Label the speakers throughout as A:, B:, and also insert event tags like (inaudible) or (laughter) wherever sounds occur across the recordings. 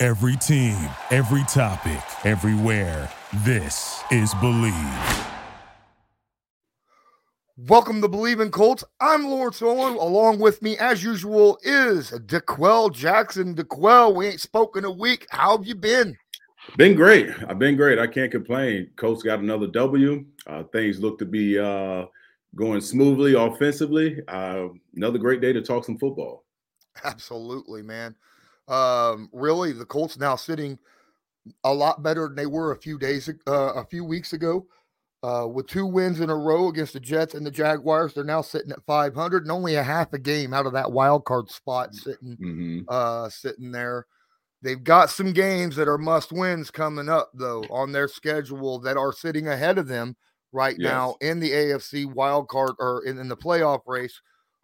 A: Every team, every topic, everywhere. This is Believe.
B: Welcome to Believe in Colts. I'm Lawrence Owen. Along with me, as usual, is D'Qwell Jackson. D'Qwell, we ain't spoken a week. How have you been?
C: Been great. I've been great. I can't complain. Colts got another W. Uh, things look to be uh, going smoothly offensively. Uh, another great day to talk some football.
B: Absolutely, man. Um, really, the Colts now sitting a lot better than they were a few days, uh, a few weeks ago. Uh, with two wins in a row against the Jets and the Jaguars, they're now sitting at 500 and only a half a game out of that wild card spot sitting,
C: Mm-hmm.
B: uh, sitting there. They've got some games that are must wins coming up though on their schedule that are sitting ahead of them right
C: Yes.
B: now in the AFC wild card or in, in the playoff race,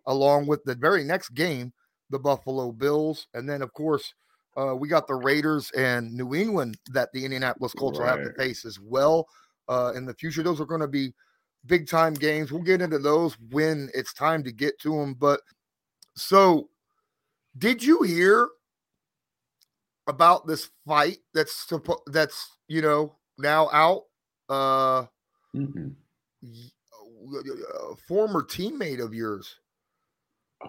B: along with the very next game, the Buffalo Bills, and then of course uh, we got the Raiders and New England that the Indianapolis Colts will have to face as well uh, in the future. Those are going to be big time games. We'll get into those when it's time to get to them. But so, did you hear about this fight that's that's you know now out? Uh,
C: Mm-hmm.
B: y- uh, former teammate of yours,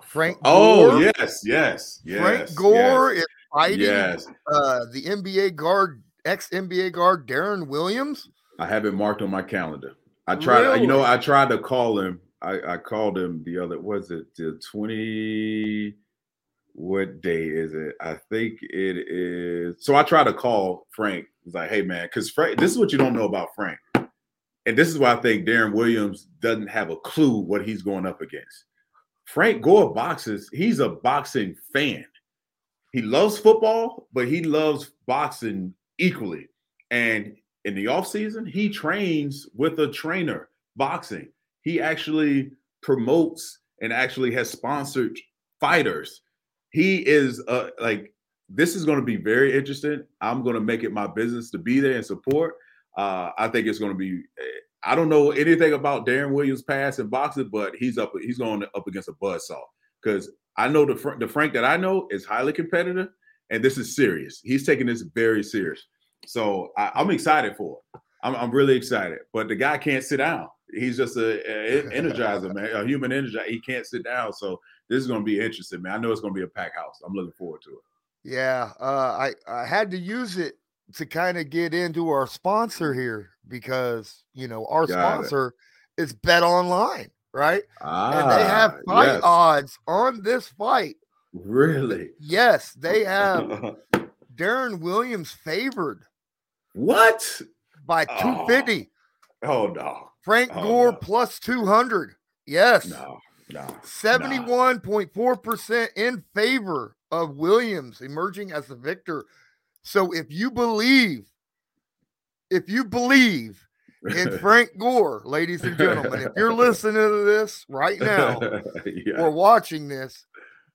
B: Frank.
C: Oh
B: Gore.
C: yes, yes, yes.
B: Frank Gore
C: yes,
B: is fighting
C: Yes,
B: uh, the NBA guard, ex NBA guard Deron Williams.
C: I have it marked on my calendar. I tried. You know, I tried to call him. I, I called him the other. Was it the twenty? What day is it? I think it is. So I tried to call Frank. He's like, "Hey man, because Frank, this is what you don't know about Frank, and this is why I think Deron Williams doesn't have a clue what he's going up against. Frank Gore boxes. He's a boxing fan. He loves football, but he loves boxing equally. And in the off season, he trains with a trainer boxing. He actually promotes and actually has sponsored fighters. He is uh, like this is going to be very interesting. I'm going to make it my business to be there and support. Uh, I think it's going to be. I don't know anything about Deron Williams' past in boxing, but he's up. He's going up against a buzzsaw because I know the Fra- the Frank that I know is highly competitive, and this is serious. He's taking this very serious. So I, I'm excited for it. I'm, I'm really excited. But the guy can't sit down. He's just a, a (laughs) energizer, man, a human energizer. He can't sit down. So this is going to be interesting, man. I know it's going to be a pack house. I'm looking forward to it.
B: Yeah, uh, I I had to use it to kind of get into our sponsor here because you know our
C: Got
B: sponsor is BetOnline, right?
C: Ah,
B: and they have fight
C: yes.
B: odds on this fight.
C: Really?
B: Yes, they have (laughs) Deron Williams favored
C: what?
B: by
C: Oh,
B: 250.
C: Oh no,
B: Frank
C: oh,
B: Gore
C: no.
B: plus 200. Yes.
C: no, no.
B: 71.4% in favor of Williams emerging as the victor. So if you believe, if you believe in (laughs) Frank Gore, ladies and gentlemen, if you're listening to this right (laughs) now
C: yeah.
B: or watching this,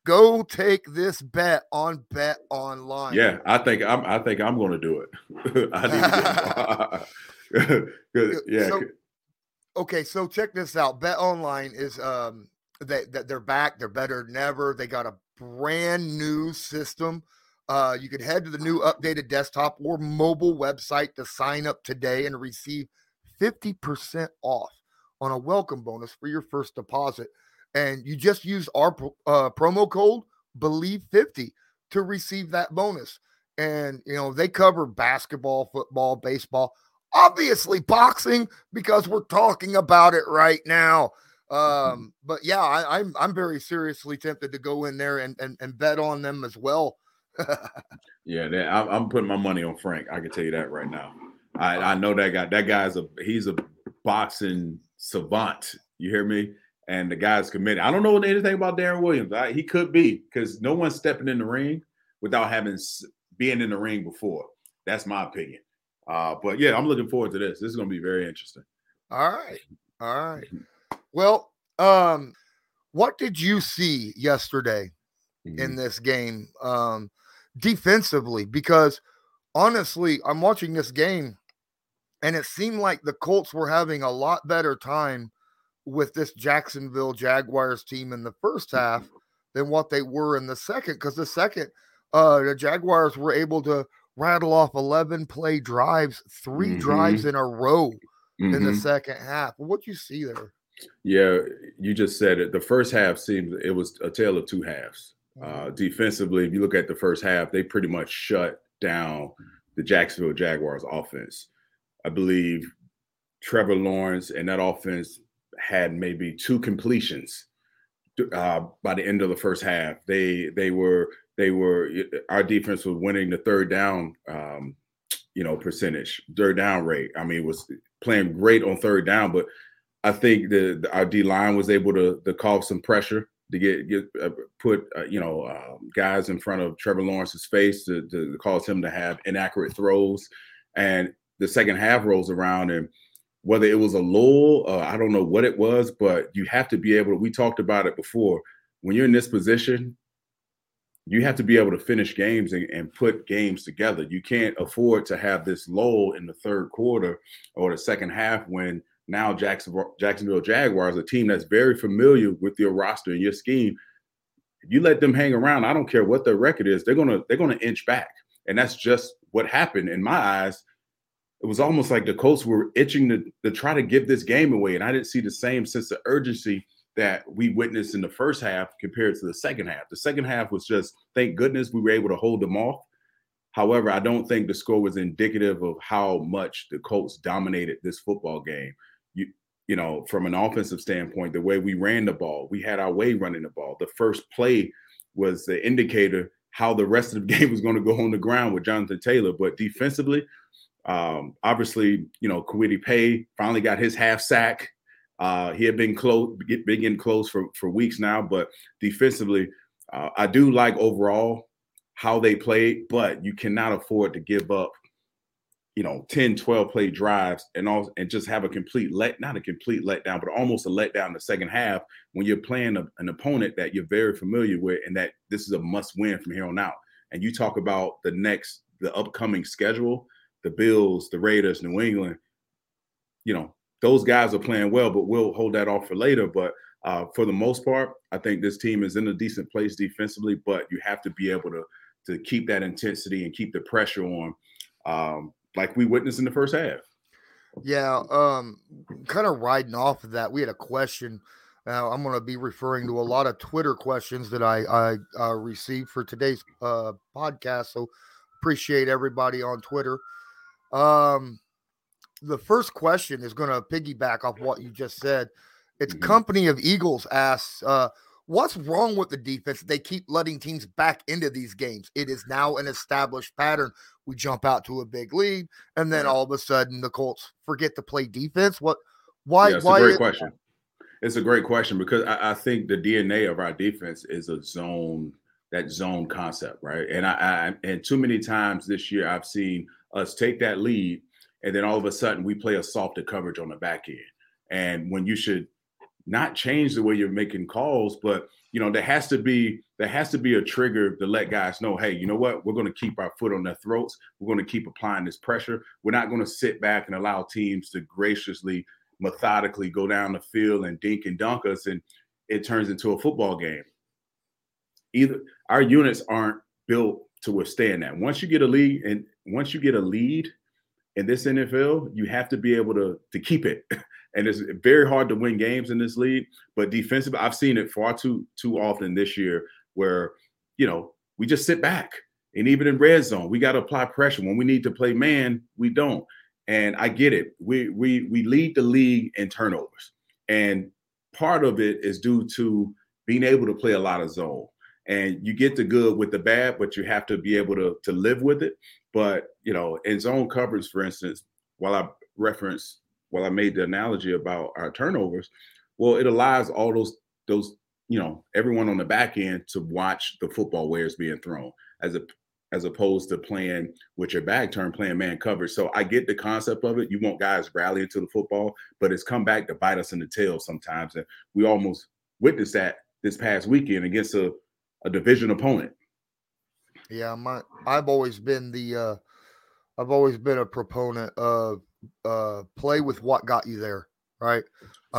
B: go take this bet on Bet Online.
C: Yeah, I think I'm. I think I'm going to do it. (laughs) I need to get, yeah,
B: So- Okay, so check this out. Bet Online is um they, that they're back. They're better than ever. They got a brand new system. Uh, you can head to the new updated desktop or mobile website to sign up today and receive 50% off on a welcome bonus for your first deposit. And you just use our uh, promo code believe50 to receive that bonus. And you know, they cover basketball, football, baseball, obviously boxing because we're talking about it right now. Um, but yeah, I, I'm I'm very seriously tempted to go in there and and, and bet on them as well.
C: Yeah. That, I'm, I'm putting my money on Frank. I can tell you that right now. I, I know that guy. That guy's a he's a boxing savant. You hear me? And the guy's committed. I don't know anything about Deron Williams. I, he could be because no one's stepping in the ring without having being in the ring before. That's my opinion. Uh, but yeah, I'm looking forward to this. This is going to be very interesting.
B: All right. All right. Well, um, what did you see yesterday mm-hmm. in this game um, defensively? Because honestly, I'm watching this game and it seemed like the Colts were having a lot better time with this Jacksonville Jaguars team in the first half than what they were in the second. Because the second, uh, the Jaguars were able to rattle off 11 play drives, 3 mm-hmm. drives in a row mm-hmm. in the mm-hmm. second half. What you see there?
C: Yeah, you just said it. The first half seemed it was a tale of two halves. Uh, defensively, if you look at the first half, they pretty much shut down the Jacksonville Jaguars offense. I believe Trevor Lawrence and that offense had maybe two completions uh, by the end of the first half. They they were they were our defense was winning the third down um, you know percentage, third down rate. I mean, was playing great on third down, but I think the, the our D line was able to to cause some pressure to get get uh, put uh, you know uh, guys in front of Trevor Lawrence's face to, to cause him to have inaccurate throws, and the second half rolls around and whether it was a lull, uh, I don't know what it was, but you have to be able to. We talked about it before. When you're in this position, you have to be able to finish games and, and, put games together. You can't afford to have this lull in the third quarter or the second half when now Jacksonville, Jacksonville Jaguars, a team that's very familiar with your roster and your scheme, you let them hang around. I don't care what their record is; they're gonna they're gonna inch back, and that's just what happened in my eyes it was almost like the Colts were itching to, to try to give this game away. And I didn't see the same sense of urgency that we witnessed in the first half compared to the second half. The second half was just, thank goodness we were able to hold them off. However, I don't think the score was indicative of how much the Colts dominated this football game. You, you know, from an offensive standpoint, the way we ran the ball, we had our way running the ball. The first play was the indicator how the rest of the (laughs) game was going to go on the ground with Jonathan Taylor. But defensively, um, obviously, you know, Kwity Paye finally got his half sack. Uh, he had been close, been getting close for, for weeks now, but defensively, uh, I do like overall how they played, but you cannot afford to give up, you know, 10, 12 play drives and all and just have a complete let, not a complete letdown, but almost a letdown in the second half when you're playing a, an opponent that you're very familiar with and that this is a must win from here on out. And you talk about the next, the upcoming schedule the Bills, the Raiders, New England, you know, those guys are playing well, but we'll hold that off for later. But uh, for the most part, I think this team is in a decent place defensively, but you have to be able to to keep that intensity and keep the pressure on, um, like we witnessed in the first half.
B: Yeah, um, kind of riding off of that, we had a question. Uh, I'm going to be referring to a lot of Twitter questions that I I uh, received for today's uh, podcast. So appreciate everybody on Twitter. Um, the first question is going to piggyback off what you just said. It's mm-hmm. Company of Eagles asks, uh, what's wrong with the defense? They keep letting teams back into these games. It is now an established pattern. We jump out to a big lead, and then all of a sudden the Colts forget to play defense. What? Why?
C: Yeah, it's
B: why
C: a great question. It's a great question because I, I, think the DNA of our defense is a zone, that zone concept, right? And I, I and too many times this year I've seen us take that lead, and then all of a sudden we play a softer coverage on the back end. And when you should not change the way you're making calls, but you know there has to be there has to be a trigger to let guys know, hey, you know what? We're going to keep our foot on their throats. We're going to keep applying this pressure. We're not going to sit back and allow teams to graciously, methodically go down the field and dink and dunk us, and it turns into a football game. Either our units aren't built to withstand that. Once you get a lead and once you get a lead in this NFL, you have to be able to to keep it. (laughs) And it's very hard to win games in this league. But defensive, I've seen it far too too often this year where you know we just sit back. And even in red zone, we got to apply pressure. When we need to play man, we don't. And I get it. We we we lead the league in turnovers. And part of it is due to being able to play a lot of zone and you get the good with the bad, but you have to be able to to live with it. But you know, in zone coverage, for instance, while I reference, while I made the analogy about our turnovers, well, it allows all those those you know everyone on the back end to watch the football where it's being thrown, as a as opposed to playing with your back turn, playing man coverage. So I get the concept of it. You want guys rallying to the football, but it's come back to bite us in the tail sometimes. And we almost witnessed that this past weekend against a, a division opponent.
B: Yeah, my I've always been the uh I've always been a proponent of uh play with what got you there, right?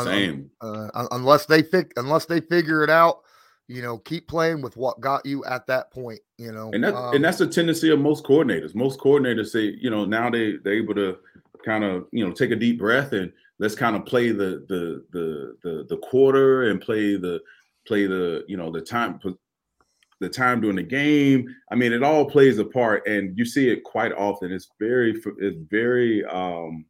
C: Same.
B: Uh, unless they fig- unless they figure it out, you know, keep playing with what got you at that point, you know.
C: And that um, and that's the tendency of most coordinators. Most coordinators say, you know, now they they're able to kind of, you know, take a deep breath and let's kind of play the the the the the quarter and play the play the, you know, the time the time during the game. I mean, it all plays a part, and you see it quite often. It's very, it's very um,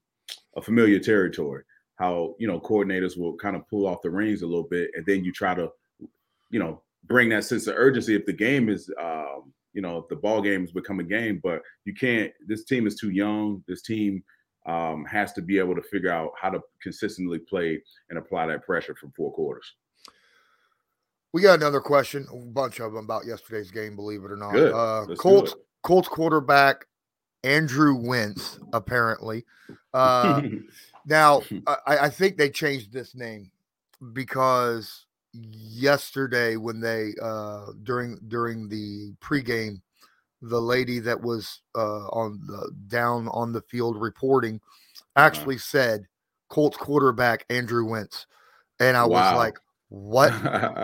C: a familiar territory. How you know coordinators will kind of pull off the reins a little bit, and then you try to, you know, bring that sense of urgency if the game is, um, you know, if the ball game has become a game. But you can't. This team is too young. This team um, has to be able to figure out how to consistently play and apply that pressure from four quarters.
B: We got another question, a bunch of them about yesterday's game, believe it or not.
C: Good.
B: Uh, Colts Colts quarterback Andrew Wentz, apparently. Uh, (laughs) now, (laughs) I, I, think they changed this name because yesterday when they uh, during during the pregame, the lady that was uh, on the down on the field reporting uh-huh. actually said Colts quarterback Andrew Wentz, and I wow. was like, what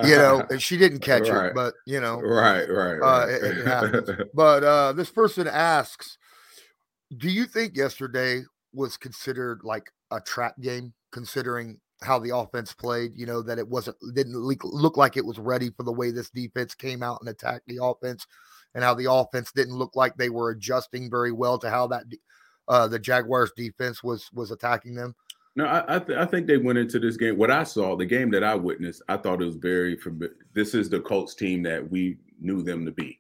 B: you know (laughs) and she didn't catch right. it but you know
C: right right,
B: right. Uh, it, it happens (laughs) but uh this person asks do you think yesterday was considered like a trap game considering how the offense played you know that it wasn't didn't look like it was ready for the way this defense came out and attacked the offense and how the offense didn't look like they were adjusting very well to how that uh the jaguars defense was was attacking them
C: no, I I, th- I, think they went into this game. What I saw, the game that I witnessed, I thought it was very. This is the Colts team that we knew them to be.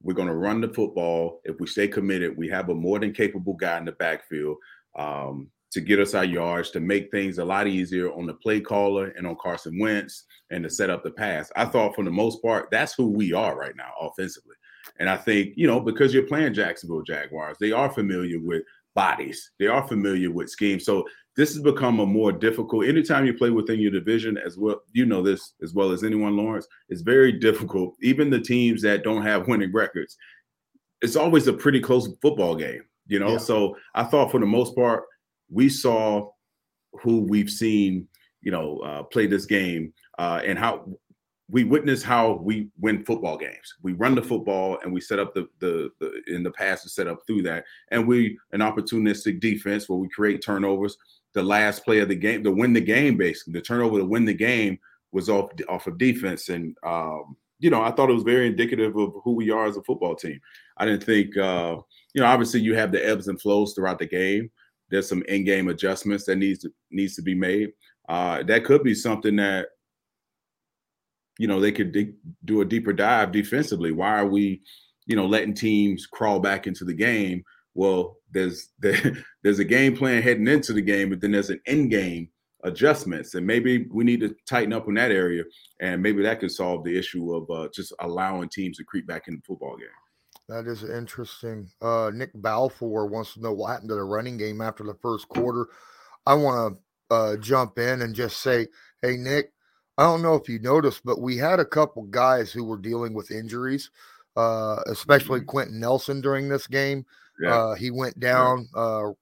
C: We're going to run the football. If we stay committed, we have a more than capable guy in the backfield um, to get us our yards, to make things a lot easier on the play caller and on Carson Wentz, and to set up the pass. I thought, for the most part, that's who we are right now offensively. And I think, you know, because you're playing Jacksonville Jaguars, they are familiar with bodies. They are familiar with schemes. So this has become a more difficult. Anytime you play within your division, as well, you know this as well as anyone, Lawrence. It's very difficult. Even the teams that don't have winning records, it's always a pretty close football game. You know, yeah. so I thought for the most part we saw who we've seen, you know, uh, play this game uh, and how we witness how we win football games. We run the football and we set up the the, the in the past to set up through that, and we an opportunistic defense where we create turnovers the last play of the game to win the game. Basically, the turnover to win the game was off off of defense, and um, you know I thought it was very indicative of who we are as a football team. I didn't think uh, you know obviously you have the ebbs and flows throughout the game. There's some in-game adjustments that needs to needs to be made. Uh, that could be something that you know they could de- do a deeper dive defensively. Why are we, you know, letting teams crawl back into the game well, there's there, (laughs) there's a game plan heading into the game, but then there's an end game adjustments, and maybe we need to tighten up in that area, and maybe that can solve the issue of uh, just allowing teams to creep back in the football game.
B: That is interesting. Uh, Nick Balfour wants to know what happened to the running game after the first quarter. I want to uh, jump in and just say, hey, Nick, I don't know if you noticed, but we had a couple guys who were dealing with injuries, uh, especially mm-hmm. Quenton Nelson during this game. Yeah. Uh, he went down, yeah. uh,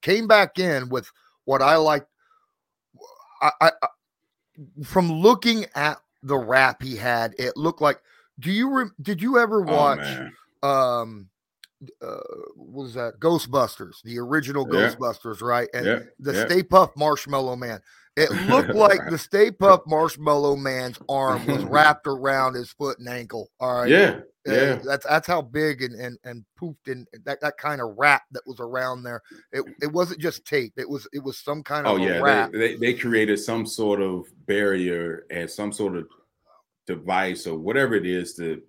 B: came back in with what I like. I, I, from looking at the rap he had, it looked like. Do you re- did you ever oh, watch? Oh, um, uh, what was that? Ghostbusters, the original yeah. Ghostbusters, right? And yeah. the yeah. Stay Puft Marshmallow Man. It (laughs) looked like the Stay Puft Marshmallow Man's arm was (laughs) wrapped around his foot and ankle. All right.
C: Yeah. Yeah.
B: Uh, that's that's how big and and and poofed and that, that kind of wrap that was around there. It it wasn't just tape. It was it was some kind oh, of
C: oh yeah. They, they, they created some sort of barrier and some sort of device or whatever it is to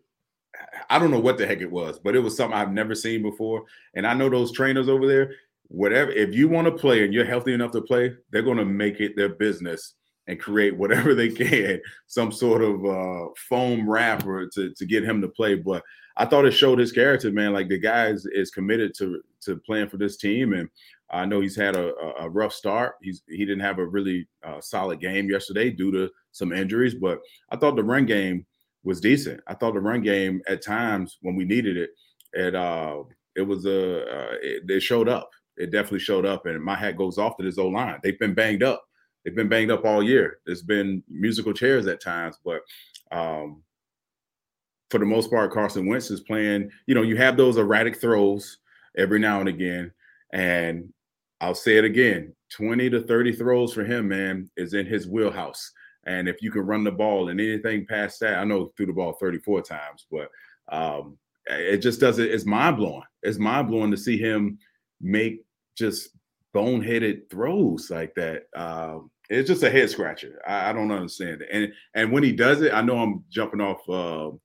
C: I don't know what the heck it was, but it was something I've never seen before. And I know those trainers over there, whatever, if you want to play and you're healthy enough to play, they're going to make it their business and create whatever they can, some sort of uh, foam wrapper to, to get him to play. But I thought it showed his character, man. Like the guy is, is committed to to playing for this team, and I know he's had a, a rough start. He's he didn't have a really uh, solid game yesterday due to some injuries, but I thought the run game was decent. I thought the run game at times when we needed it, it uh, it was a uh, it, it showed up. It definitely showed up, and my hat goes off to this O line. They've been banged up. They've been banged up all year. There's been musical chairs at times, but um, for the most part, Carson Wentz is playing. You know, you have those erratic throws every now and again, and I'll say it again: twenty to thirty throws for him, man, is in his wheelhouse. And if you can run the ball and anything past that, I know threw the ball 34 times, but um, it just doesn't, it's mind blowing. It's mind blowing to see him make just boneheaded throws like that. Um, it's just a head scratcher. I, I, don't understand it. And and when he does it, I know I'm jumping off uh,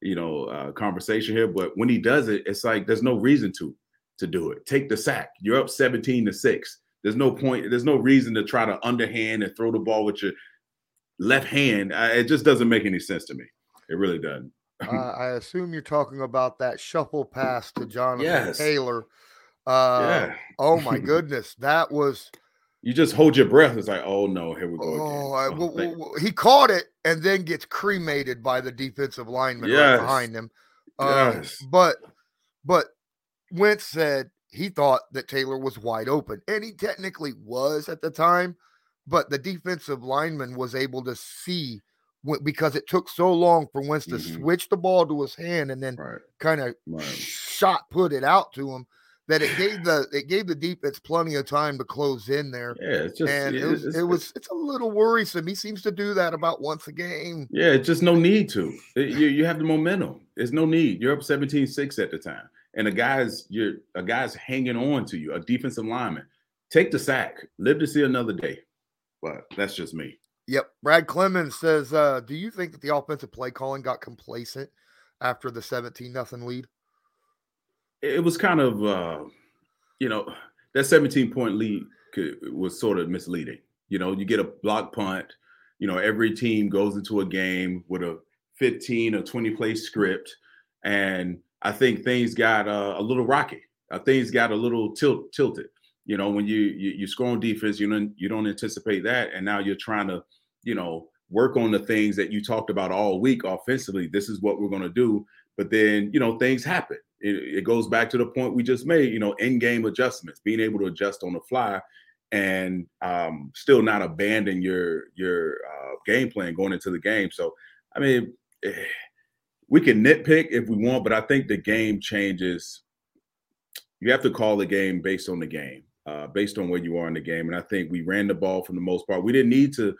C: you know, uh, conversation here, but when he does it, it's like there's no reason to to do it. Take the sack. You're up 17 to 6. There's no point, there's no reason to try to underhand and throw the ball with your left hand. I, it just doesn't make any sense to me. It really doesn't.
B: uh, I assume you're talking about that shuffle pass to Jonathan yes. Taylor. Uh, yeah. Oh my (laughs) goodness, that was.
C: You just hold your breath. It's like, oh no, here we go.
B: Oh, I, well, well, he caught it and then gets cremated by the defensive lineman yes. right behind him. Um, yes. But, but Wentz said he thought that Taylor was wide open, and he technically was at the time but the defensive lineman was able to see because it took so long for Wentz to mm-hmm. switch the ball to his hand and then right. kind of right. shot put it out to him that it gave the it gave the defense plenty of time to close in there.
C: Yeah, it's just
B: and
C: it,
B: was it's, it was it's a little worrisome. He seems to do that about once a game.
C: Yeah, it's just no need to. It, you, you have the momentum. There's no need. You're up 17-6 at the time. And a guy's you're a guy's hanging on to you, a defensive lineman. Take the sack. Live to see another day but that's just me.
B: Yep. Brad Clemens says, uh, do you think that the offensive play calling got complacent after the 17 nothing lead?
C: It was kind of uh, you know, that 17 point lead could, was sort of misleading. You know, you get a block punt, you know, every team goes into a game with a 15 or 20 play script. And I think things got uh, a little rocky. Uh, things got a little tilt, tilted. You know, when you, you you score on defense, you don't you don't anticipate that, and now you're trying to, you know, work on the things that you talked about all week offensively. This is what we're going to do, but then you know things happen. It, it goes back to the point we just made. You know, in game adjustments, being able to adjust on the fly, and um, still not abandon your your uh, game plan going into the game. So, I mean, eh, we can nitpick if we want, but I think the game changes. You have to call the game based on the game uh, based on where you are in the game. And I think we ran the ball for the most part. We didn't need to,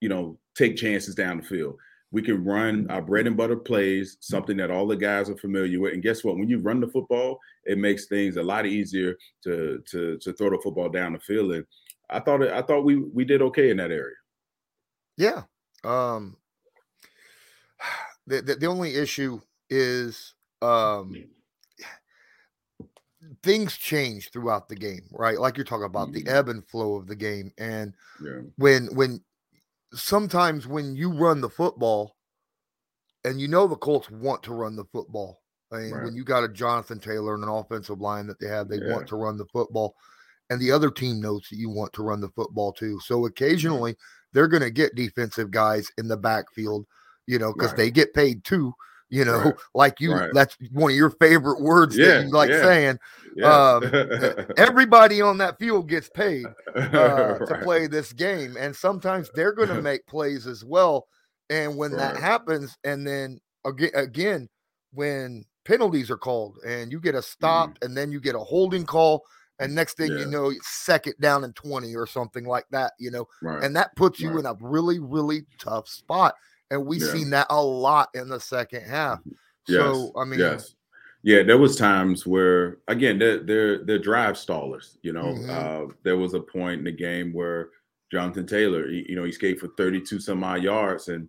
C: you know, take chances down the field. We can run our bread and butter plays, something that all the guys are familiar with. And guess what? When you run the football, it makes things a lot easier to to to throw the football down the field. And I thought I thought we we did okay in that area.
B: Yeah. Um (sighs) the, the, the only issue is um things change throughout the game, right? Like you're talking about mm-hmm. the ebb and flow of the game. And yeah. when when sometimes when you run the football and you know the Colts want to run the football. I mean, right. when you got a Jonathan Taylor and an offensive line that they have, they yeah. want to run the football. And the other team knows that you want to run the football too. So occasionally they're going to get defensive guys in the backfield, you know, because right. they get paid too you know, right. (laughs) like you, right. that's one of your favorite words yeah, that you like yeah. saying. Yeah. Um, (laughs) everybody on that field gets paid (laughs) uh, right. to play this game, and sometimes they're going to make plays as well. And when that happens, and then again, again, when penalties are called, and you get a stop, mm. and then you get a holding call, and next thing you know, second down and twenty or something like that, you know, and that puts you in a really, really tough spot and we yeah. seen that a lot in the second half. Mm-hmm. Yes. So I mean,
C: yes, yeah, there was times where again they're they're, they're drive stallers. You know, mm-hmm. uh, there was a point in the game where Jonathan Taylor, he, you know, he skated for 32 some odd yards, and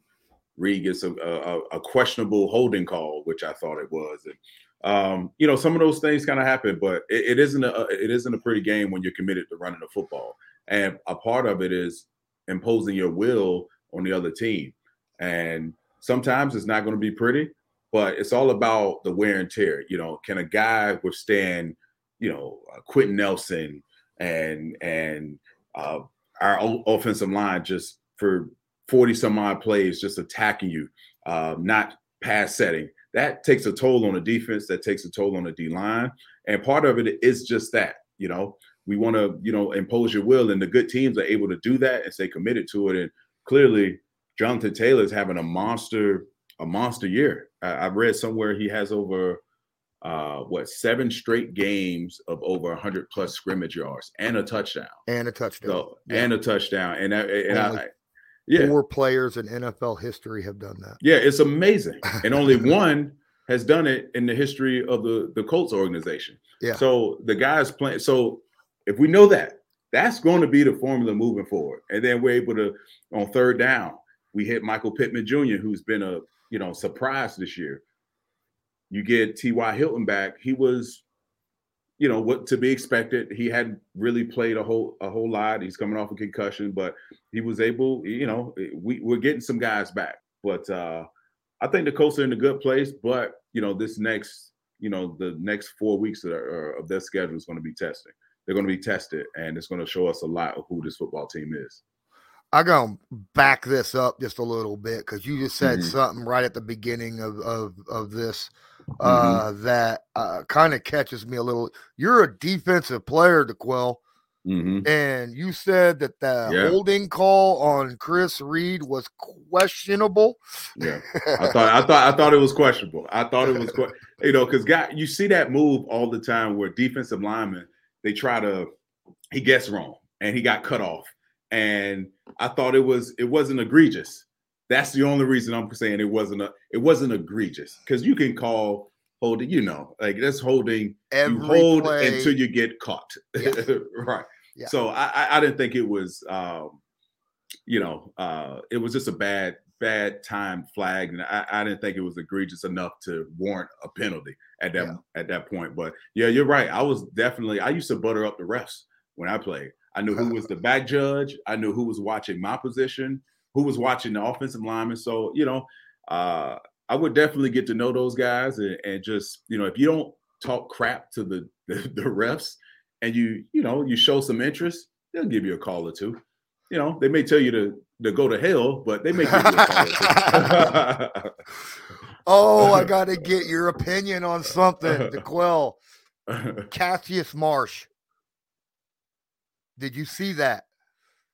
C: Reed gets a, a, a questionable holding call, which I thought it was. And um, you know, some of those things kind of happen, but it, it isn't a it isn't a pretty game when you're committed to running the football. And a part of it is imposing your will on the other team. And sometimes it's not going to be pretty, but it's all about the wear and tear. You know, can a guy withstand, you know, uh, Quenton Nelson and and uh, our offensive line just for 40 some odd plays just attacking you, uh, not pass setting. That takes a toll on the defense, that takes a toll on the D line. And part of it is just that, you know, we want to, you know, impose your will. And the good teams are able to do that and stay committed to it. And clearly, Jonathan Taylor is having a monster, a monster year. I, I read somewhere he has over uh, what seven straight games of over 100 plus scrimmage yards and a touchdown.
B: And a touchdown.
C: So, yeah. and a touchdown. And, I, and I, yeah.
B: four players in NFL history have done that.
C: Yeah it's amazing. (laughs) And only one has done it in the history of the the Colts organization. Yeah. So the guys playing so if we know that that's going to be the formula moving forward. And then we're able to on third down we hit Michael Pittman Jr. who's been a you know surprise this year you get T.Y. Hilton back. He was, you know, what to be expected. He hadn't really played a whole a whole lot. He's coming off a concussion, but he was able, you know, we, we're getting some guys back. But uh I think the Colts are in a good place. But you know, this next, you know, the next four weeks of, their, of their schedule is going to be testing. They're going to be tested, and it's going to show us a lot of who this football team is.
B: I'm gonna back this up just a little bit because you just said mm-hmm. something right at the beginning of of, of this mm-hmm. uh, mm-hmm. that uh, kind of catches me a little. You're a defensive player, D'Qwell, mm-hmm. and you said that the yeah. holding call on Chris Reed was questionable.
C: Yeah, (laughs) I thought I thought I thought it was questionable. I thought it was, you know, because guy, you see that move all the time where defensive linemen they try to he gets wrong and he got cut off, and I thought it was it wasn't egregious. That's the only reason I'm saying it wasn't a it wasn't egregious because you can call holding, you know, like that's holding. Every you hold play. until you get caught, yeah. (laughs) right? Yeah. So I, I didn't think it was, um, you know, uh, it was just a bad bad time flag, and I, I didn't think it was egregious enough to warrant a penalty at that yeah. at that point. But yeah, you're right. I was definitely I used to butter up the refs when I played. I knew who was the back judge. I knew who was watching my position who was watching the offensive lineman. So, you know, uh, I would definitely get to know those guys and, and, just, you know, if you don't talk crap to the, (laughs) the, the refs and you, you know, you show some interest, they'll give you a call or two. You know, they may tell you to to go to hell, but they may give you a
B: call (laughs) oh, I got to get your opinion on something, (laughs) D'Qwell. Cassius Marsh. Did you see that?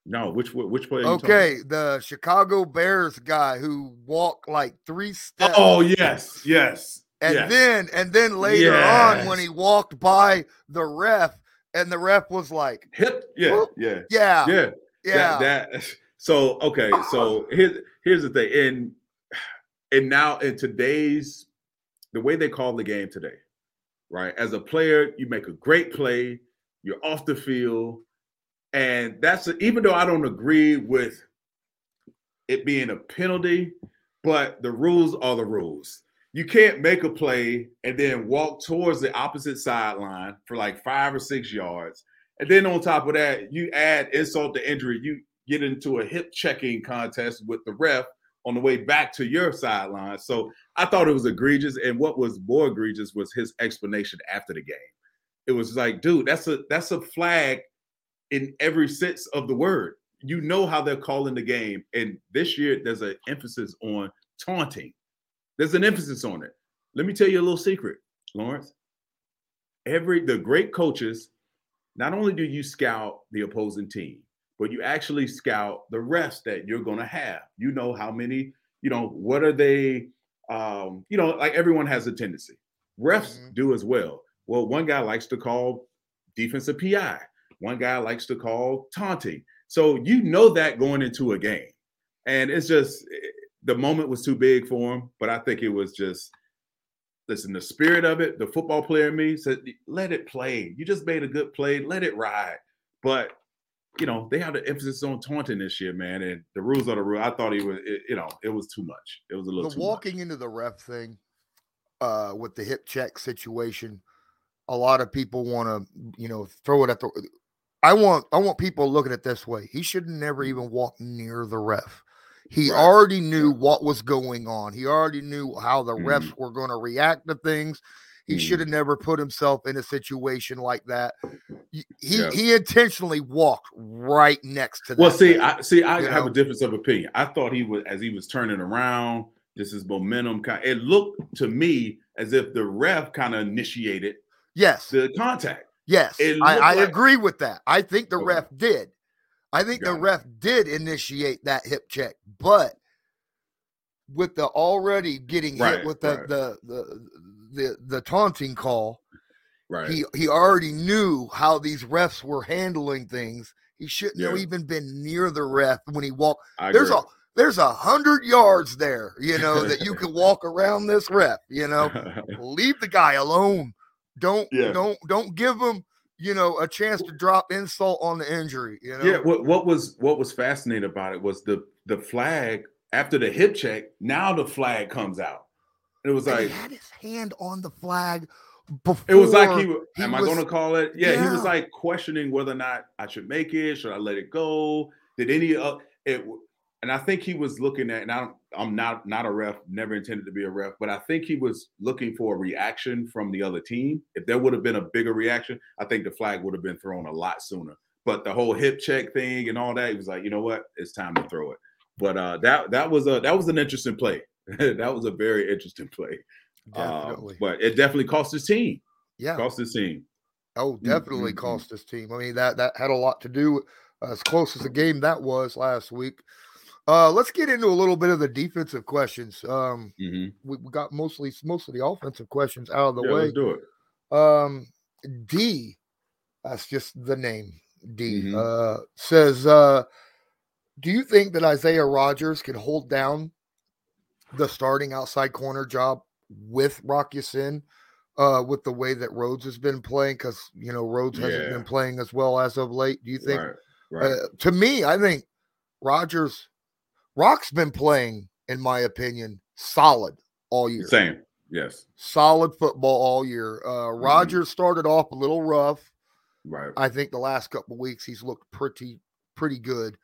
C: No, which which play?
B: Okay, the Chicago Bears guy who walked like three steps.
C: Oh yes, yes.
B: And
C: yes.
B: then and then later yes. on when he walked by the ref and the ref was like
C: hip yeah yeah
B: yeah
C: yeah yeah that, that so okay so here's here's the thing and and now in today's the way they call the game today right as a player you make a great play you're off the field and that's a, even though I don't agree with it being a penalty, but the rules are the rules. You can't make a play and then walk towards the opposite sideline for like five or six yards. And then on top of that, you add insult to injury. You get into a hip checking contest with the ref on the way back to your sideline. So I thought it was egregious. And what was more egregious was his explanation after the game. It was like, dude, that's a that's a flag in every sense of the word. You know how they're calling the game. And this year, there's an emphasis on taunting. There's an emphasis on it. Let me tell you a little secret, Lawrence. Every the great coaches, not only do you scout the opposing team, but you actually scout the rest that you're going to have. You know how many, you know, what are they, um, you know, like everyone has a tendency. Refs mm-hmm. do as well. Well, one guy likes to call defensive PI. One guy likes to call taunting. So you know that going into a game. And it's just the moment was too big for him. But I think it was just listen, the spirit of it, the football player in me said, let it play. You just made a good play, let it ride. But you know, they had the emphasis on taunting this year, man, and the rules are the rule. I thought he was, it, you know, it was too much. It was a little.
B: The walking
C: much.
B: into the ref thing, uh, with the hip check situation, a lot of people want to, you know, throw it at the I want I want people looking at this way. He should never even walk near the ref. He
C: Right.
B: already knew what was going on. He already knew how the refs
C: Mhm.
B: were going to react to things. He
C: Mhm.
B: should have never put himself in a situation like that. He
C: Yeah.
B: he intentionally walked right next to that.
C: Well, see,
B: thing.
C: I see. I have
B: know?
C: a difference of opinion. I thought he was as he was turning around. This is momentum. It looked to me as if the ref kind of initiated
B: yes,
C: the contact.
B: Yes, I, I
C: like-
B: agree with that. I think the
C: Okay.
B: ref did. I think the
C: it.
B: ref did initiate that hip check, but with the already getting
C: Right,
B: hit with the,
C: right.
B: the the the the taunting call,
C: Right.
B: he he already knew how these refs were handling things. He shouldn't have even been near the ref when he walked.
C: I
B: There's
C: agree.
B: a there's a hundred yards there, you know, that you (laughs) can walk around this ref. You know, (laughs) leave the guy alone. Don't
C: Yeah.
B: don't don't give them you know a chance to drop insult on the injury. You know,
C: Yeah, what what was what was fascinating about it was the the flag after the hip check. Now the flag comes out. It was like
B: he had his hand on the flag. Before
C: it was like he.
B: he
C: Am I going to call it? Yeah, he was like questioning whether or not I should make it. Should I let it go? Did any of it? And I think he was looking at. And I'm I'm not not a ref. Never intended to be a ref, but I think he was looking for a reaction from the other team. If there would have been a bigger reaction, I think the flag would have been thrown a lot sooner. But the whole hip check thing and all that, he was like, you know what? It's time to throw it. But uh, that that was a that was an interesting play. (laughs) that was a very interesting play. Um,
B: definitely.
C: but it definitely cost his team.
B: yeah.
C: Cost his team.
B: Oh, definitely
C: mm, mm.
B: cost his team. I mean that that had a lot to do. Uh, as close as the game that was last week. Uh, let's get into a little bit of the defensive questions. Um,
C: hmm
B: we, we got mostly most of the offensive questions out of the
C: yeah,
B: way.
C: let's do it.
B: Um, D, that's just the name. D
C: Mhm.
B: uh, says, uh, "Do you think that Isaiah Rodgers can hold down the starting outside corner job with Rock Ya-Sin, uh, with the way that Rhodes has been playing? Because you know Rhodes hasn't been playing as well as of late. Do you think?
C: right, right.
B: Uh, to me, I think Rodgers, Rock's been playing, in my opinion, solid all year
C: Same. Yes.
B: solid football all year. Uh,
C: Mm-hmm.
B: Rodgers started off a little rough.
C: Right.
B: I think the last couple of weeks he's looked pretty pretty good.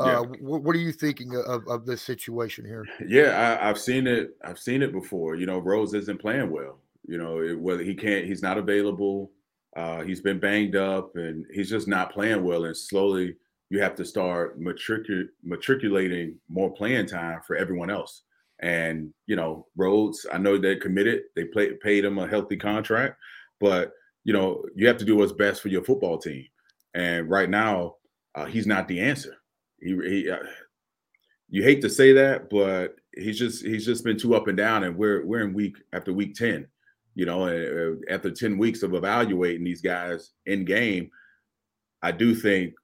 C: Yeah.
B: Uh, what are you thinking of, of this situation here?
C: Yeah, I, I've seen it. I've seen it before. You know, Rhodes isn't playing well. You know, it, whether he can't, he's not available. Uh, he's been banged up, and he's just not playing well. And slowly, you have to start matricu- matriculating more playing time for everyone else. And you know, Rhodes, I know they're committed. They play, paid him a healthy contract, but you know, you have to do what's best for your football team. And right now, uh, he's not the answer. He, he uh, you hate to say that, but he's just he's just been too up and down, and we're we're in week after week ten. You know, uh, after ten weeks of evaluating these guys in game, I do think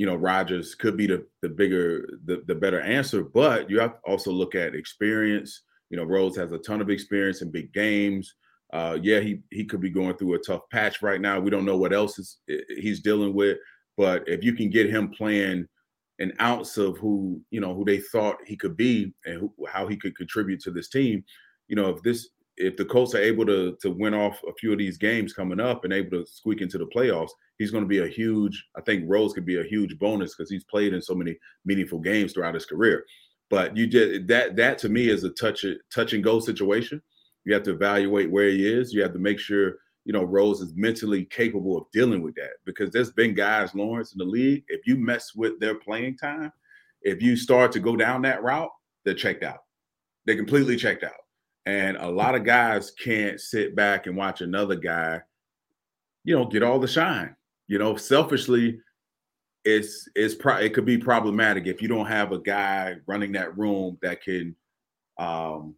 C: you know Rodgers could be the the bigger the the better answer, but you have to also look at experience. You know, Rhodes has a ton of experience in big games. Uh, yeah, he he could be going through a tough patch right now. We don't know what else is he's dealing with, but if you can get him playing an ounce of who you know who they thought he could be and who, how he could contribute to this team, you know, if this if the Colts are able to to win off a few of these games coming up and able to squeak into the playoffs, he's going to be a huge. I think Rhodes could be a huge bonus because he's played in so many meaningful games throughout his career. But you just that that to me is a touch touch and go situation. You have to evaluate where he is. You have to make sure you know Rhodes is mentally capable of dealing with that because there's been guys Lawrence in the league. If you mess with their playing time, if you start to go down that route, they're checked out. They're completely checked out. And a lot of guys can't sit back and watch another guy, you know, get all the shine. You know, selfishly, it's it's pro- it could be problematic if you don't have a guy running that room that can um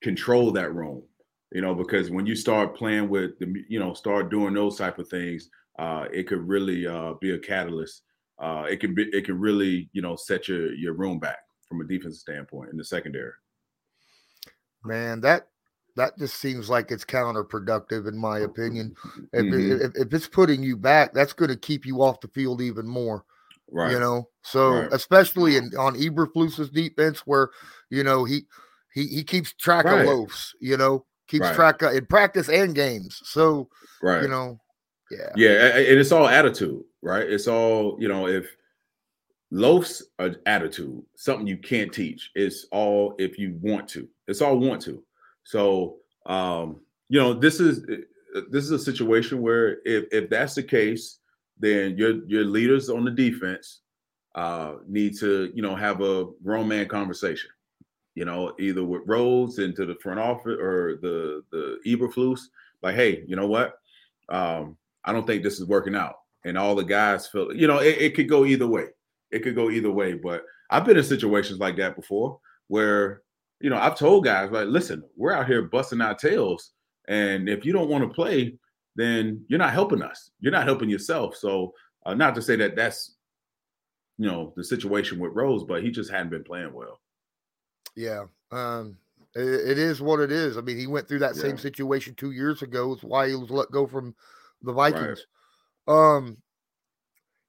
C: control that room you know because when you start playing with the you know start doing those type of things uh it could really uh be a catalyst uh it can be it can really you know set your your room back from a defensive standpoint in the secondary
B: Man, that that just seems like it's counterproductive in my opinion. If,
C: Mhm.
B: it, if, if it's putting you back, that's going to keep you off the field even more.
C: right
B: You know, so
C: Right.
B: especially in on Eberflus's defense, where you know he he he keeps track
C: Right.
B: of loafs. You know, keeps
C: Right.
B: track of, in practice and games. So
C: right
B: you know, yeah,
C: yeah and it's all attitude right it's all you know if Loaf's attitude, something you can't teach. It's all if you want to. It's all want to. So um, you know, this is this is a situation where if if that's the case, then your your leaders on the defense uh, need to you know have a grown man conversation. You know, either with Rhodes into the front office or the the Eberflus, like, hey, you know what? Um, I don't think this is working out, and all the guys feel. You know, it, it could go either way. It could go either way. But I've been in situations like that before, where you know I've told guys like, listen, we're out here busting our tails, and if you don't want to play, then you're not helping us. You're not helping yourself. So, uh, not to say that that's you know the situation with Rhodes, but he just hadn't been playing well.
B: Yeah, um, it, it is what it is. I mean, he went through that yeah. same situation two years ago. Is why he was let go from the Vikings. Right. Um,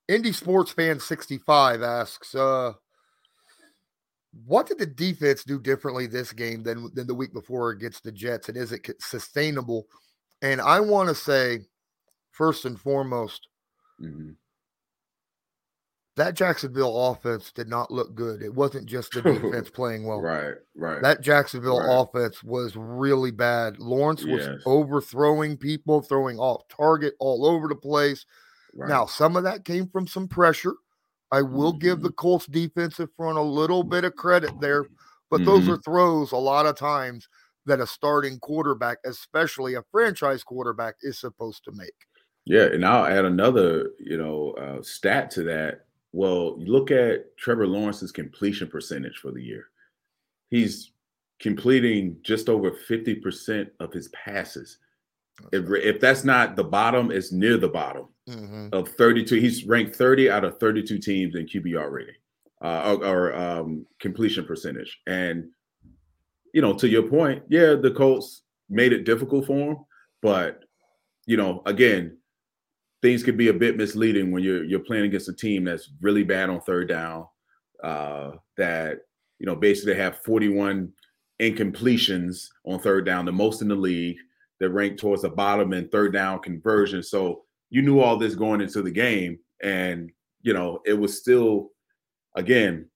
B: Indie Sports Fan sixty five asks, uh, what did the defense do differently this game than than the week before against the Jets, and is it sustainable? And I want to say, first and foremost, mm-hmm that Jacksonville offense did not look good. It wasn't just the (laughs) defense playing well.
C: Right, right.
B: That Jacksonville right. offense was really bad. Lawrence was yes. overthrowing people, throwing off target all over the place. Right. Now, some of that came from some pressure. I will mm-hmm. give the Colts defensive front a little bit of credit there, but mm-hmm. those are throws a lot of times that a starting quarterback, especially a franchise quarterback, is supposed to make.
C: Yeah, and I'll add another, you know, uh, stat to that well, you look at Trevor Lawrence's completion percentage for the year. He's completing just over 50% of his passes. If, if that's not the bottom, it's near the bottom mm-hmm. of 32. He's ranked 30 out of 32 teams in QBR rating uh, or, or um, completion percentage. And, you know, to your point, yeah, the Colts made it difficult for him. But, you know, again, things could be a bit misleading when you're you're playing against a team that's really bad on third down. Uh, that you know basically have 41 incompletions on third down, the most in the league. They're ranked towards the bottom in third down conversion. So you knew all this going into the game, and you know it was still, again,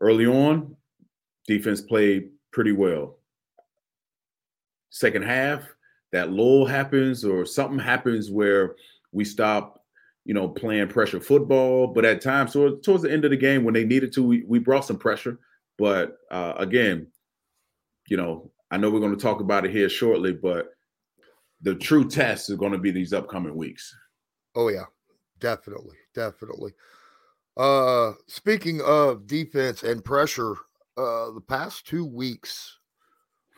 C: early on, defense played pretty well. Second half, that lull happens or something happens where we stop you know, playing pressure football. But at times, towards the end of the game, when they needed to, we, we brought some pressure. But uh, again, you know, I know we're going to talk about it here shortly, but the true test is going to be these upcoming weeks.
B: Oh yeah, definitely, definitely. Uh, speaking of defense and pressure, uh, the past two weeks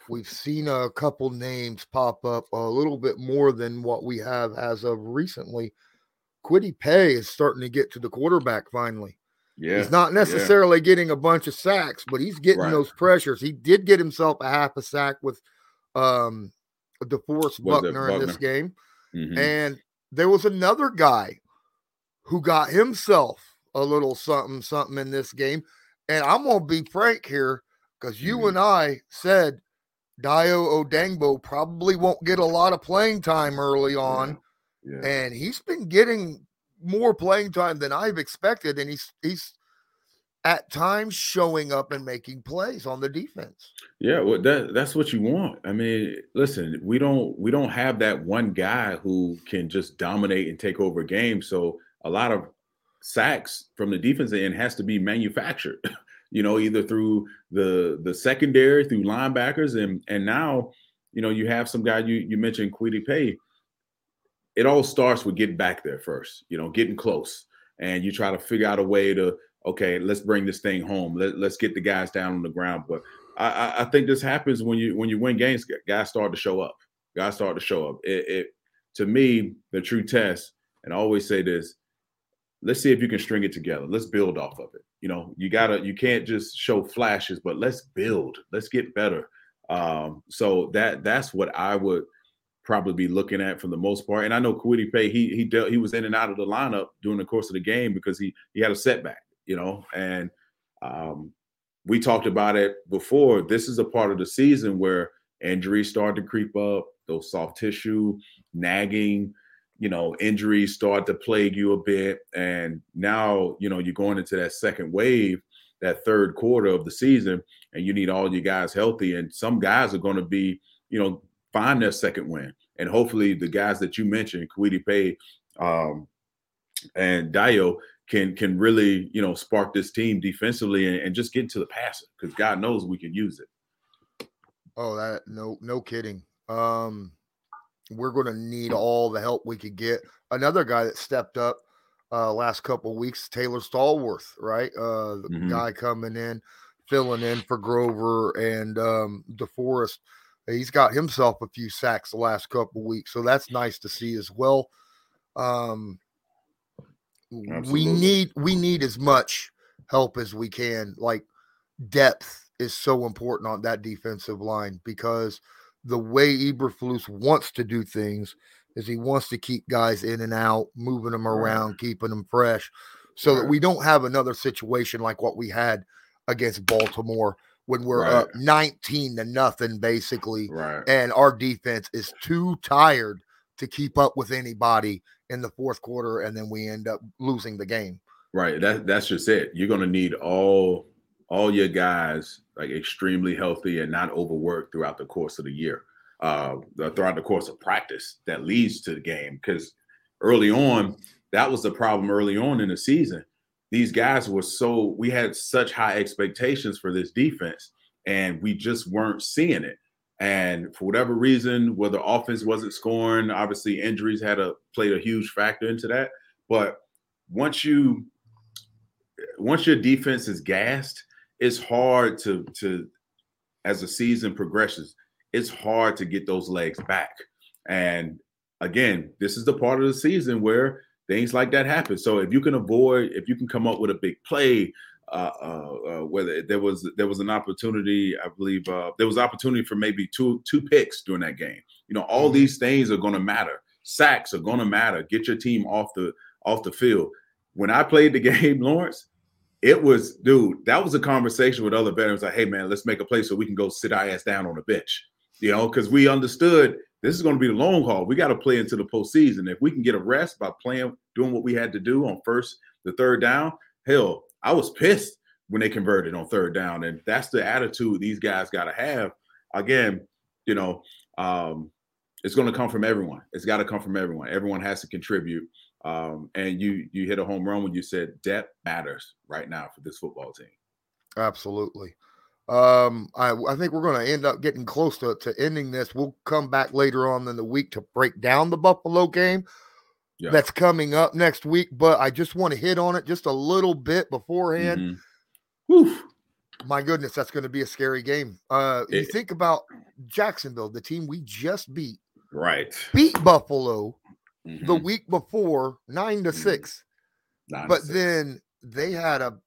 B: We've seen a couple names pop up a little bit more than what we have as of recently. Kwity Paye is starting to get to the quarterback finally. Yeah. He's not necessarily yeah. getting a bunch of sacks, but he's getting right. those pressures. He did get himself a half a sack with um DeForest Buckner, Buckner in this game. Mm-hmm. And there was another guy who got himself a little something something in this game. And I'm gonna be frank here because you mm-hmm. and I said Dayo Odeyingbo probably won't get a lot of playing time early on. Yeah. Yeah. And he's been getting more playing time than I've expected. And he's he's at times showing up and making plays on the defense.
C: Yeah, well, that that's what you want. I mean, listen, we don't we don't have that one guy who can just dominate and take over games. So a lot of sacks from the defense end has to be manufactured. (laughs) you know, either through the the secondary, through linebackers, and and now, you know, you have some guy you you mentioned Kwity Paye. It all starts with getting back there first, you know, getting close, and you try to figure out a way to okay, let's bring this thing home. Let, let's get the guys down on the ground. But I, I think this happens when you when you win games. Guys start to show up. Guys start to show up. It, it to me the true test, and I always say this: let's see if you can string it together. Let's build off of it. You know, you gotta, you can't just show flashes, but let's build. Let's get better. Um, so that that's what I would probably be looking at for the most part. And I know Kwity Paye, he he dealt, he was in and out of the lineup during the course of the game because he he had a setback. You know, and um, we talked about it before. This is a part of the season where injuries start to creep up, those soft tissue, nagging, you know, injuries start to plague you a bit. And now, you know, you're going into that second wave, that third quarter of the season, and you need all your guys healthy. And some guys are going to be, you know, find their second win. And hopefully the guys that you mentioned, Kwity Paye um, and Dayo, can can really, you know, spark this team defensively and, and just get into the passer because God knows we can use it.
B: Oh, that no, no kidding. Um, we're going to need all the help we could get. Another guy that stepped up uh, last couple weeks, Taylor Stallworth, right? Uh, the mm-hmm. guy coming in, filling in for Grover and um, DeForest. He's got himself a few sacks the last couple weeks, so that's nice to see as well. Um, we need we need as much help as we can. Like depth is so important on that defensive line because – the way Eberflus wants to do things is he wants to keep guys in and out, moving them around, right. keeping them fresh, so right. that we don't have another situation like what we had against Baltimore when we're right. up 19 to nothing basically and our defense is too tired to keep up with anybody in the fourth quarter and then we end up losing the game
C: right that that's just it you're going to need all all your guys like extremely healthy and not overworked throughout the course of the year, uh, throughout the course of practice that leads to the game. Because early on, that was the problem early on in the season. These guys were so we had such high expectations for this defense, and we just weren't seeing it. And for whatever reason, whether offense wasn't scoring, obviously injuries had a played a huge factor into that. But once you once your defense is gassed, it's hard to to as the season progresses, it's hard to get those legs back. And again, this is the part of the season where things like that happen. So if you can avoid, if you can come up with a big play, whether there was there was an opportunity, I believe uh, there was opportunity for maybe two two picks during that game. You know, all mm-hmm. these things are going to matter. Sacks are going to matter. Get your team off the off the field. When I played the (laughs) game, Lawrence, it was, dude, that was a conversation with other veterans like, hey, man, let's make a play so we can go sit our ass down on the bench, you know, because we understood this is going to be the long haul. We got to play into the postseason. If we can get a rest by playing, doing what we had to do on first, the third down, hell, I was pissed when they converted on third down. And that's the attitude these guys got to have. Again, you know, um, it's going to come from everyone. It's got to come from everyone. Everyone has to contribute. Um, and you you hit a home run when you said depth matters right now for this football team.
B: Absolutely. Um, I, I think we're going to end up getting close to, to ending this. We'll come back later on in the week to break down the Buffalo game yeah. that's coming up next week. But I just want to hit on it just a little bit beforehand. Mm-hmm. My goodness, that's going to be a scary game. Uh, it, you think about Jacksonville, the team we just beat,
C: right?
B: Beat Buffalo mm-hmm. the week before, nine to mm-hmm. six. Nine but to six. then they had a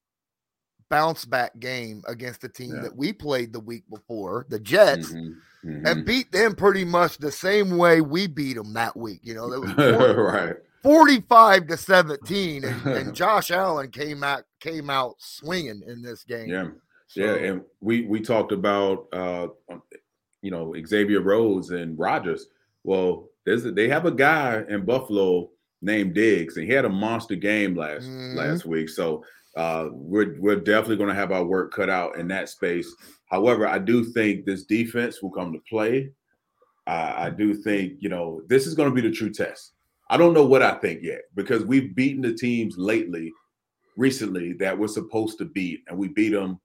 B: bounce back game against the team yeah. that we played the week before, the Jets, mm-hmm. Mm-hmm. and beat them pretty much the same way we beat them that week. You know, that was (laughs) right. 45 to 17 and, and, (laughs) Josh Allen came out came out swinging in this game.
C: Yeah. So, yeah, and we we talked about uh you know Xavier Rhodes and Rodgers. Well, there's a, they have a guy in Buffalo named Diggs, and he had a monster game last mm-hmm. last week. So uh, we're we're definitely going to have our work cut out in that space. However, I do think this defense will come to play. Uh, I do think you know this is going to be the true test. I don't know what I think yet because we've beaten the teams lately, recently that we're supposed to beat, and we beat them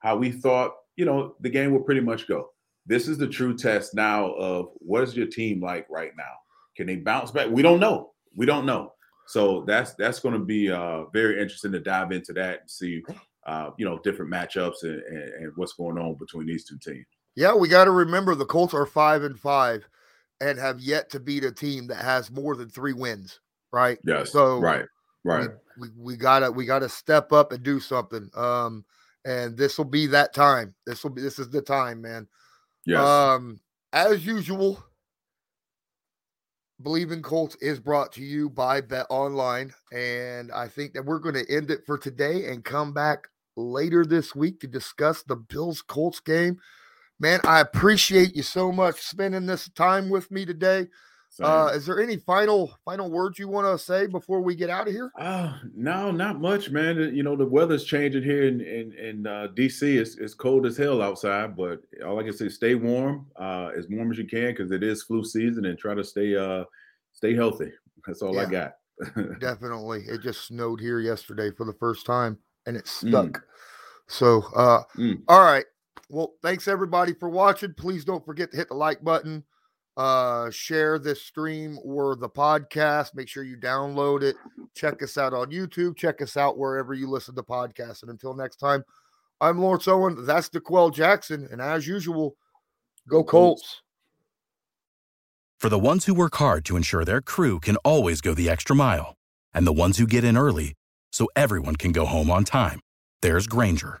C: how we thought you know the game will pretty much go this is the true test now of what is your team like right now? Can they bounce back? We don't know. We don't know. So that's that's going to be uh, very interesting to dive into that and see, uh, you know, different matchups and, and, and what's going on between these two teams.
B: Yeah, we got to remember the Colts are five and five, and have yet to beat a team that has more than three wins. Right.
C: Yes. So right. Right.
B: We, we, we gotta we gotta step up and do something. Um, and this will be that time. This will be this is the time, man. Yes. Um, as usual, Believe in Colts is brought to you by BetOnline. And I think that we're going to end it for today and come back later this week to discuss the Bills Colts game. Man, I appreciate you so much spending this time with me today. Uh, is there any final final words you want to say before we get out of here?
C: Uh, no, not much, man. You know, the weather's changing here in in, in uh, DC. It's, it's cold as hell outside, but all I can say, stay warm, uh, as warm as you can, because it is flu season, and try to stay uh stay healthy. That's all yeah, I got. (laughs)
B: definitely, it just snowed here yesterday for the first time, and it stuck. Mm. So, uh, mm. all right. Well, thanks everybody for watching. Please don't forget to hit the like button uh, share this stream or the podcast. Make sure you download it. Check us out on YouTube. Check us out wherever you listen to podcasts. And until next time, I'm Lawrence Owen. That's D'Qwell Jackson. And as usual, go Colts.
D: For the ones who work hard to ensure their crew can always go the extra mile, and the ones who get in early so everyone can go home on time, there's Grainger,